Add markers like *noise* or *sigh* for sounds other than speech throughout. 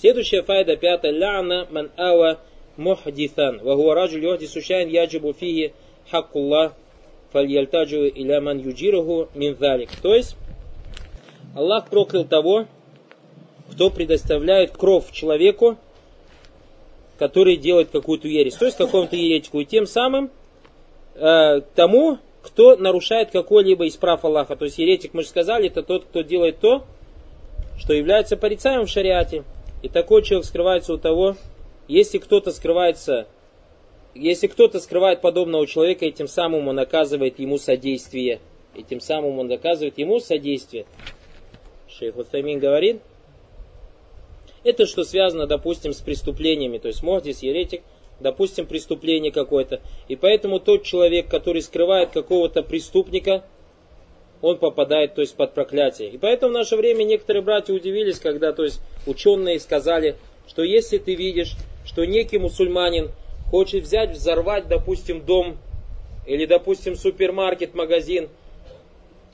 Следующая файда, пятая. Ляна ман ава мухдитан. Вагуа раджу юхдису шайн яджибу фиги хаккуллах фальяльтаджу иля ман юджируху мин То есть, Аллах проклял того, кто предоставляет кровь человеку, который делает какую-то ересь, то есть какому-то еретику, и тем самым э, тому, кто нарушает какой-либо из прав Аллаха. То есть еретик, мы же сказали, это тот, кто делает то, что является порицаемым в шариате. И такой человек скрывается у того, если кто-то скрывается, если кто-то скрывает подобного человека, и тем самым он оказывает ему содействие. И тем самым он оказывает ему содействие. Шейх Утамин говорит, это что связано, допустим, с преступлениями. То есть Мохдис, еретик, допустим, преступление какое-то. И поэтому тот человек, который скрывает какого-то преступника, он попадает то есть, под проклятие. И поэтому в наше время некоторые братья удивились, когда то есть, ученые сказали, что если ты видишь, что некий мусульманин хочет взять, взорвать, допустим, дом, или, допустим, супермаркет, магазин,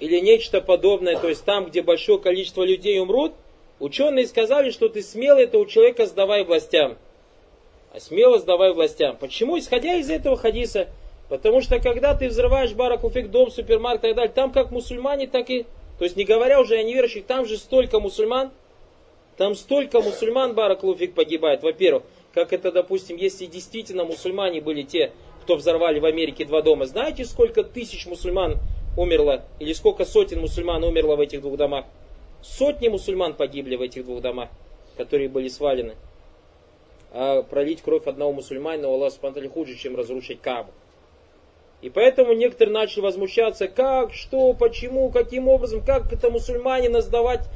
или нечто подобное, то есть там, где большое количество людей умрут, ученые сказали, что ты смело это у человека сдавай властям. А смело сдавай властям. Почему? Исходя из этого хадиса, Потому что когда ты взрываешь баракуфик, дом, супермаркет и так далее, там как мусульмане, так и... То есть не говоря уже о неверующих, там же столько мусульман, там столько мусульман баракуфик погибает. Во-первых, как это, допустим, если действительно мусульмане были те, кто взорвали в Америке два дома. Знаете, сколько тысяч мусульман умерло, или сколько сотен мусульман умерло в этих двух домах? Сотни мусульман погибли в этих двух домах, которые были свалены. А пролить кровь одного мусульманина у Аллаха хуже, чем разрушить Кабу. И поэтому некоторые начали возмущаться, как, что, почему, каким образом, как это мусульманина сдавать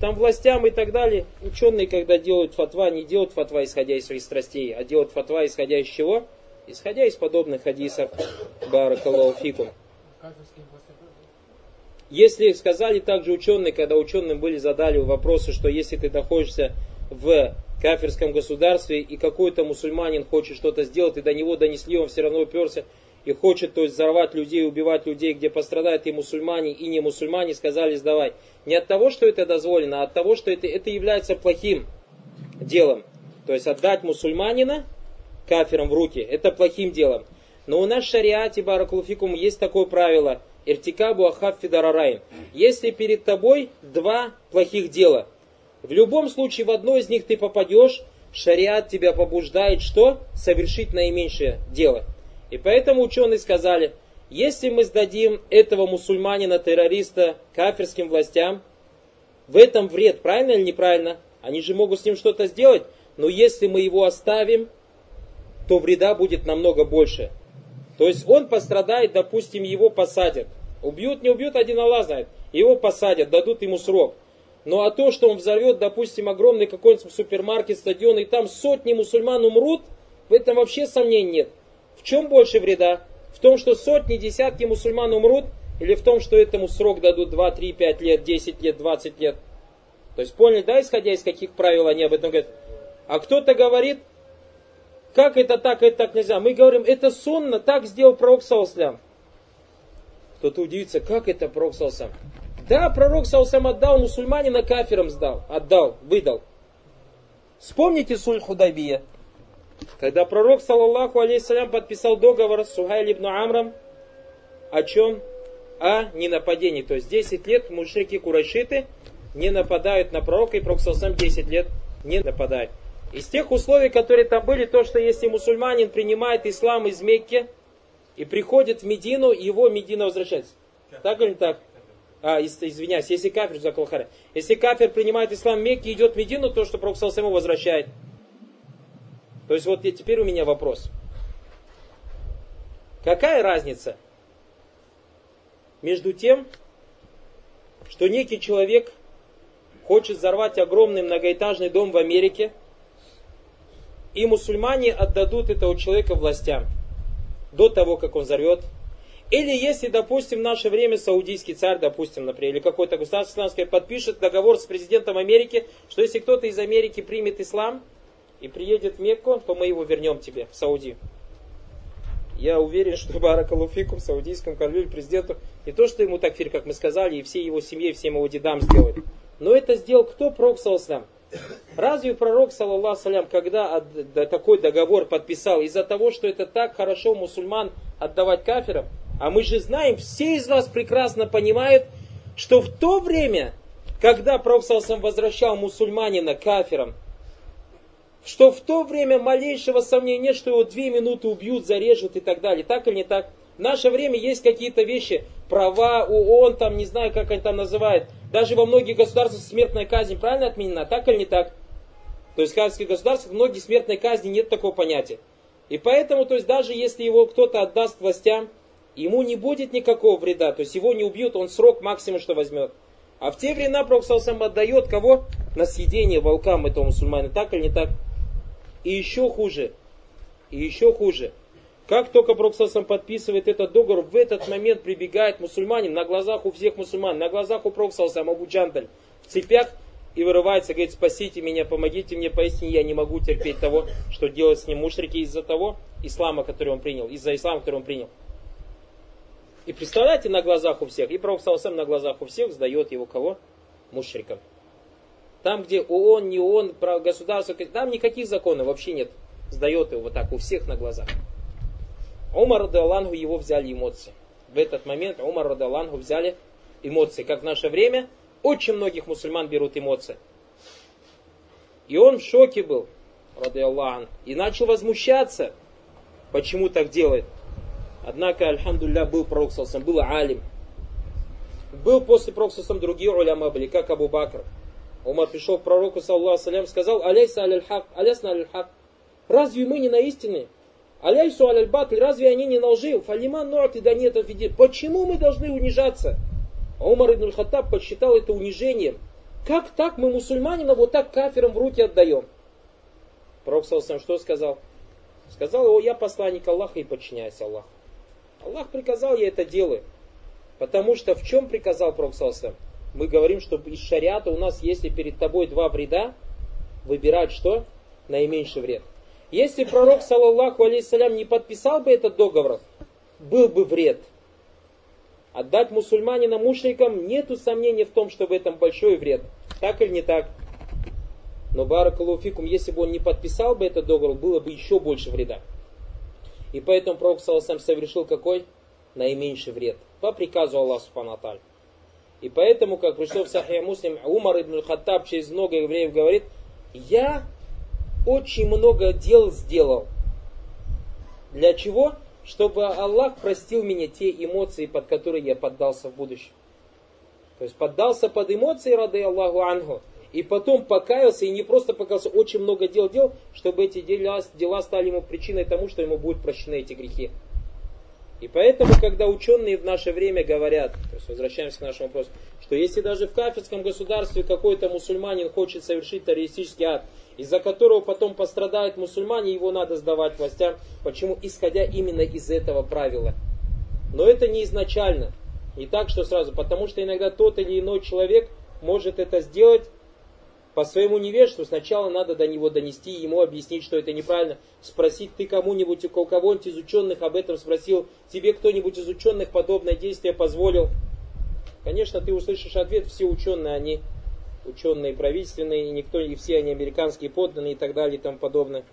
там властям и так далее. Ученые, когда делают фатва, не делают фатва, исходя из своих страстей, а делают фатва, исходя из чего? Исходя из подобных хадисов Баракаллаху фикум. Если сказали также ученые, когда ученым были задали вопросы, что если ты находишься в кафирском государстве и какой-то мусульманин хочет что-то сделать, и до него донесли, он все равно уперся, и хочет, то есть, взорвать людей, убивать людей, где пострадают и мусульмане, и не мусульмане, сказали сдавай. Не от того, что это дозволено, а от того, что это, это является плохим делом. То есть отдать мусульманина кафирам в руки, это плохим делом. Но у нас в шариате, баракулуфикум, есть такое правило, иртикабу ахаб фидарарайн. Если перед тобой два плохих дела, в любом случае в одно из них ты попадешь, шариат тебя побуждает что? Совершить наименьшее дело. И поэтому ученые сказали, если мы сдадим этого мусульманина-террориста кафирским властям, в этом вред, правильно или неправильно? Они же могут с ним что-то сделать, но если мы его оставим, то вреда будет намного больше. То есть он пострадает, допустим, его посадят. Убьют, не убьют, один Аллах знает. Его посадят, дадут ему срок. Ну а то, что он взорвет, допустим, огромный какой-нибудь супермаркет, стадион, и там сотни мусульман умрут, в этом вообще сомнений нет. В чем больше вреда? В том, что сотни, десятки мусульман умрут, или в том, что этому срок дадут 2, 3, 5 лет, 10 лет, 20 лет? То есть поняли, да, исходя из каких правил они об этом говорят? А кто-то говорит, как это так, это так нельзя. Мы говорим, это сонно, так сделал пророк Саусалям. Кто-то удивится, как это пророк Саусалям? Да, пророк Саусалям отдал мусульманина кафирам сдал, отдал, выдал. Вспомните суль Худайбия. Когда пророк, саллаллаху алейхиссалям, подписал договор с Сухайль ибн Амром, о чем? О ненападении. То есть 10 лет мушрики курайшиты не нападают на пророка, и пророк, саллаллаху 10 лет не нападает. Из тех условий, которые там были, то, что если мусульманин принимает ислам из Мекки и приходит в Медину, его Медина возвращается. Так или не так? А, извиняюсь, если кафир, если кафир принимает ислам в Мекке и идет в Медину, то, что Пророк ему возвращает. То есть вот теперь у меня вопрос. Какая разница между тем, что некий человек хочет взорвать огромный многоэтажный дом в Америке, и мусульмане отдадут этого человека властям до того, как он взорвет. Или если, допустим, в наше время саудийский царь, допустим, например, или какой-то государство исламское подпишет договор с президентом Америки, что если кто-то из Америки примет ислам, и приедет в Мекку, то мы его вернем тебе в Сауди. Я уверен, что *laughs* Баракалуфикум, саудийскому королю президенту, не то, что ему такфир, как мы сказали, и всей его семье, всем его дедам сделать. Но это сделал кто? Пророк Разве пророк, саллаллаху салям, когда такой договор подписал, из-за того, что это так хорошо мусульман отдавать кафирам? А мы же знаем, все из вас прекрасно понимают, что в то время, когда пророк саллаллаху возвращал мусульманина кафирам, что в то время малейшего сомнения нет, что его две минуты убьют, зарежут и так далее. Так или не так? В наше время есть какие-то вещи, права ООН, там, не знаю, как они там называют. Даже во многих государствах смертная казнь правильно отменена, так или не так? То есть в хасских государствах многие смертной казни нет такого понятия. И поэтому, то есть даже если его кто-то отдаст властям, ему не будет никакого вреда. То есть его не убьют, он срок максимум что возьмет. А в те времена Пророк отдает кого? На съедение волкам этого мусульманина. Так или не так? И еще хуже. И еще хуже. Как только Проксасам подписывает этот договор, в этот момент прибегает мусульманин на глазах у всех мусульман, на глазах у Проксасам, Абу Джандаль, в цепях и вырывается, говорит, спасите меня, помогите мне, поистине я не могу терпеть того, что делать с ним мушрики из-за того ислама, который он принял, из-за ислама, который он принял. И представляете, на глазах у всех, и Пророк на глазах у всех сдает его кого? Мушрикам. Там, где ООН, не ООН, государство, там никаких законов вообще нет. Сдает его вот так у всех на глазах. Умар Радалангу его взяли эмоции. В этот момент Умар Радалангу взяли эмоции. Как в наше время, очень многих мусульман берут эмоции. И он в шоке был, рады Аллаху, и начал возмущаться, почему так делает. Однако, альхамдулля, был пророк был алим. Был после пророка Сасам другие уляма были, как Абу Бакр. Умар пришел к пророку, саллаху салям, сказал, аляйса аль-хак, алясна аль-хак. Разве мы не на истине? Аляйсу аль-батль, разве они не на лжи? Фалиман нуати да нет отведи. Почему мы должны унижаться? А Умар ибн Хаттаб посчитал это унижением. Как так мы мусульманина вот так кафирам в руки отдаем? Пророк Салсам что сказал? Сказал, о, я посланник Аллаха и подчиняюсь Аллаху. Аллах приказал, я это делаю. Потому что в чем приказал Пророк Салсам? Мы говорим, что из шариата у нас, если перед тобой два вреда, выбирать что? Наименьший вред. Если пророк, саллаллаху алейсалям, не подписал бы этот договор, был бы вред. Отдать мусульманина мушрикам нету сомнений в том, что в этом большой вред. Так или не так? Но Баракалуфикум, если бы он не подписал бы этот договор, было бы еще больше вреда. И поэтому пророк Саласам совершил какой? Наименьший вред. По приказу Аллаха Субхану И поэтому, как пришло в Сахия Муслим, Умар ибн Хаттаб через много евреев говорит, я очень много дел сделал. Для чего? Чтобы Аллах простил меня те эмоции, под которые я поддался в будущем. То есть поддался под эмоции, рады Аллаху Ангу, и потом покаялся, и не просто покаялся, очень много дел делал, чтобы эти дела, дела стали ему причиной тому, что ему будут прощены эти грехи. И поэтому, когда ученые в наше время говорят, то есть возвращаемся к нашему вопросу, что если даже в кафирском государстве какой-то мусульманин хочет совершить террористический акт, из-за которого потом пострадают мусульмане, его надо сдавать властям. Почему? Исходя именно из этого правила. Но это не изначально. Не так, что сразу. Потому что иногда тот или иной человек может это сделать по своему невежеству сначала надо до него донести, ему объяснить, что это неправильно, спросить ты кому-нибудь, у кого-нибудь из ученых об этом спросил, тебе кто-нибудь из ученых подобное действие позволил. Конечно, ты услышишь ответ, все ученые, они ученые правительственные, и никто, и все они американские подданные и так далее и тому подобное.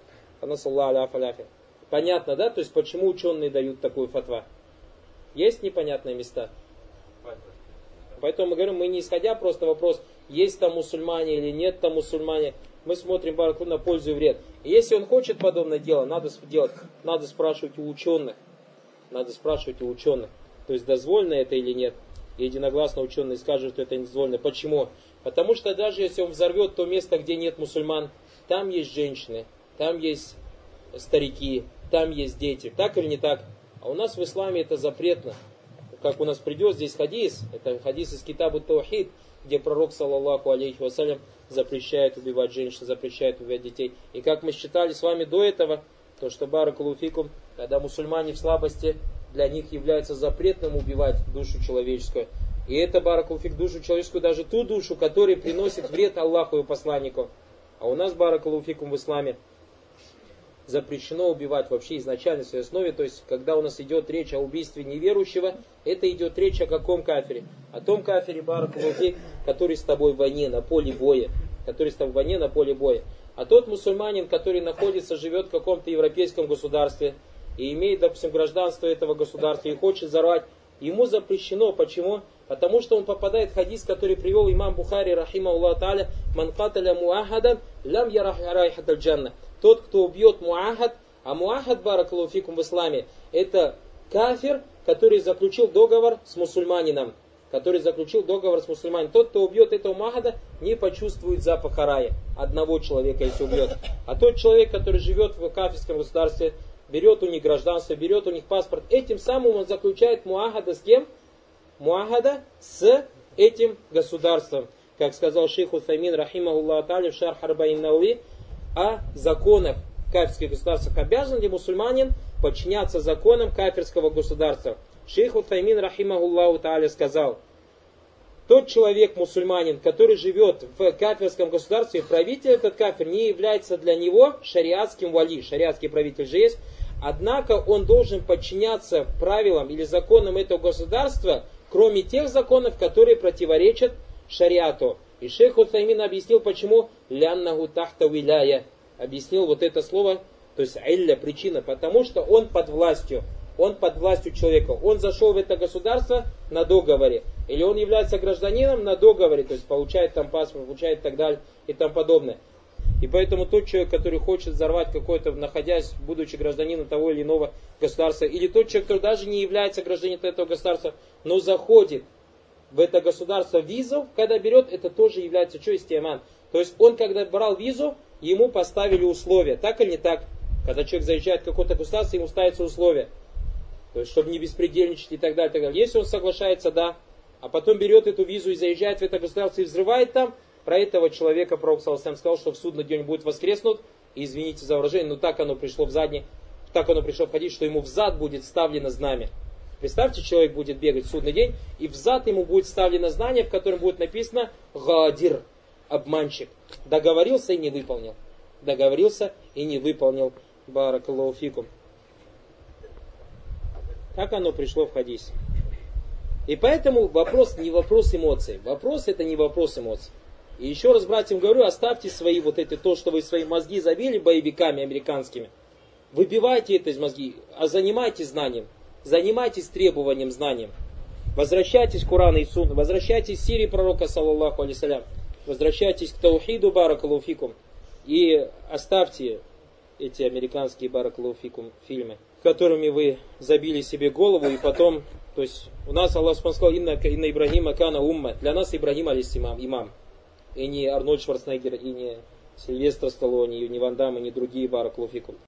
Понятно, да? То есть почему ученые дают такую фатва? Есть непонятные места? Поэтому мы говорим, мы не исходя просто вопрос, есть там мусульмане или нет там мусульмане, мы смотрим Бараку на пользу и вред. И если он хочет подобное дело, надо делать, надо спрашивать у ученых. Надо спрашивать у ученых. То есть дозволено это или нет. И единогласно ученые скажут, что это не дозволено. Почему? Потому что даже если он взорвет то место, где нет мусульман, там есть женщины, там есть старики, там есть дети. Так или не так? А у нас в исламе это запретно. Как у нас придет здесь хадис, это хадис из Китабу Таухид, где пророк, саллаллаху алейхи вассалям, запрещает убивать женщин, запрещает убивать детей. И как мы считали с вами до этого, то что баракулуфикум, когда мусульмане в слабости, для них является запретным убивать душу человеческую. И это баракулуфик душу человеческую, даже ту душу, которая приносит вред Аллаху и посланнику. А у нас баракулуфикум в исламе запрещено убивать вообще изначально в своей основе. То есть, когда у нас идет речь о убийстве неверующего, это идет речь о каком кафере? О том кафере, баракулуфик, который с тобой в войне, на поле боя. который стал в войне на поле боя. А тот мусульманин, который находится, живет в каком-то европейском государстве и имеет, допустим, гражданство этого государства и хочет взорвать, ему запрещено. Почему? Потому что он попадает в хадис, который привел имам Бухари, рахима Аллах та'аля, «Ман каталя муахадан, лям ярахат джанна». Тот, кто убьет муахад, а муахад, баракалуфикум в исламе, это кафир, который заключил договор с мусульманином. Который заключил договор с мусульманином. Тот, кто убьет этого махада, не почувствует запах рая. Одного человека, если убьет. А тот человек, который живет в кафирском государстве, берет у них гражданство, берет у них паспорт, этим самым он заключает муахада с кем? Муахада с этим государством. Как сказал шейх Утамин, рахимахуллах тали, в шар Харбаин Науи, о законах кафирских государствах. Обязан ли мусульманин подчиняться законам кафирского государства? Шейх Утаймин, рахимахуллаху та'аля, сказал, тот человек, мусульманин, который живет в кафирском государстве, правитель этот кафир не является для него шариатским вали, шариатский правитель же есть, однако он должен подчиняться правилам или законам этого государства, кроме тех законов, которые противоречат шариату. И шейх Утаймин объяснил, почему «ляннаху тахта виляя», объяснил вот это слово, то есть «илля» причина, потому что он под властью он под властью человека. Он зашел в это государство на договоре. Или он является гражданином на договоре, то есть получает там паспорт, получает и так далее и тому подобное. И поэтому тот человек, который хочет взорвать какой-то, находясь, будучи гражданином того или иного государства, или тот человек, который даже не является гражданином этого государства, но заходит в это государство визу, когда берет, это тоже является что из То есть он, когда брал визу, ему поставили условия. Так или не так? Когда человек заезжает в какое-то государство, ему ставятся условия. То есть, чтобы не беспредельничать и так далее, и так далее. Если он соглашается, да, а потом берет эту визу и заезжает в это государство и взрывает там, про этого человека Пророк Саласам сказал, что в судный день будет воскреснут, и извините за выражение, но так оно пришло в задний, так оно пришло входить, что ему в зад будет вставлено знамя. Представьте, человек будет бегать в судный день, и в зад ему будет вставлено знание, в котором будет написано «Гадир», обманщик. Договорился и не выполнил. Договорился и не выполнил. Баракаллаху как оно пришло в хадисе. И поэтому вопрос не вопрос эмоций. Вопрос это не вопрос эмоций. И еще раз, братьям, говорю, оставьте свои вот эти, то, что вы свои мозги забили боевиками американскими. Выбивайте это из мозги, а занимайтесь знанием. Занимайтесь требованием знанием. Возвращайтесь к Корану и Сунну, возвращайтесь к Сирии пророка, саллаллаху алейсалям. Возвращайтесь к Таухиду, баракалуфикум. И оставьте эти американские баракалуфикум фильмы которыми вы забили себе голову, и потом, то есть у нас Аллах сказал, инна, инна Ибрагима кана умма. Для нас Ибрагим алис имам. И не Арнольд Шварценеггер, и не Сильвестр Сталлоне, и не Ван Дам, и не другие Бараклуфикум.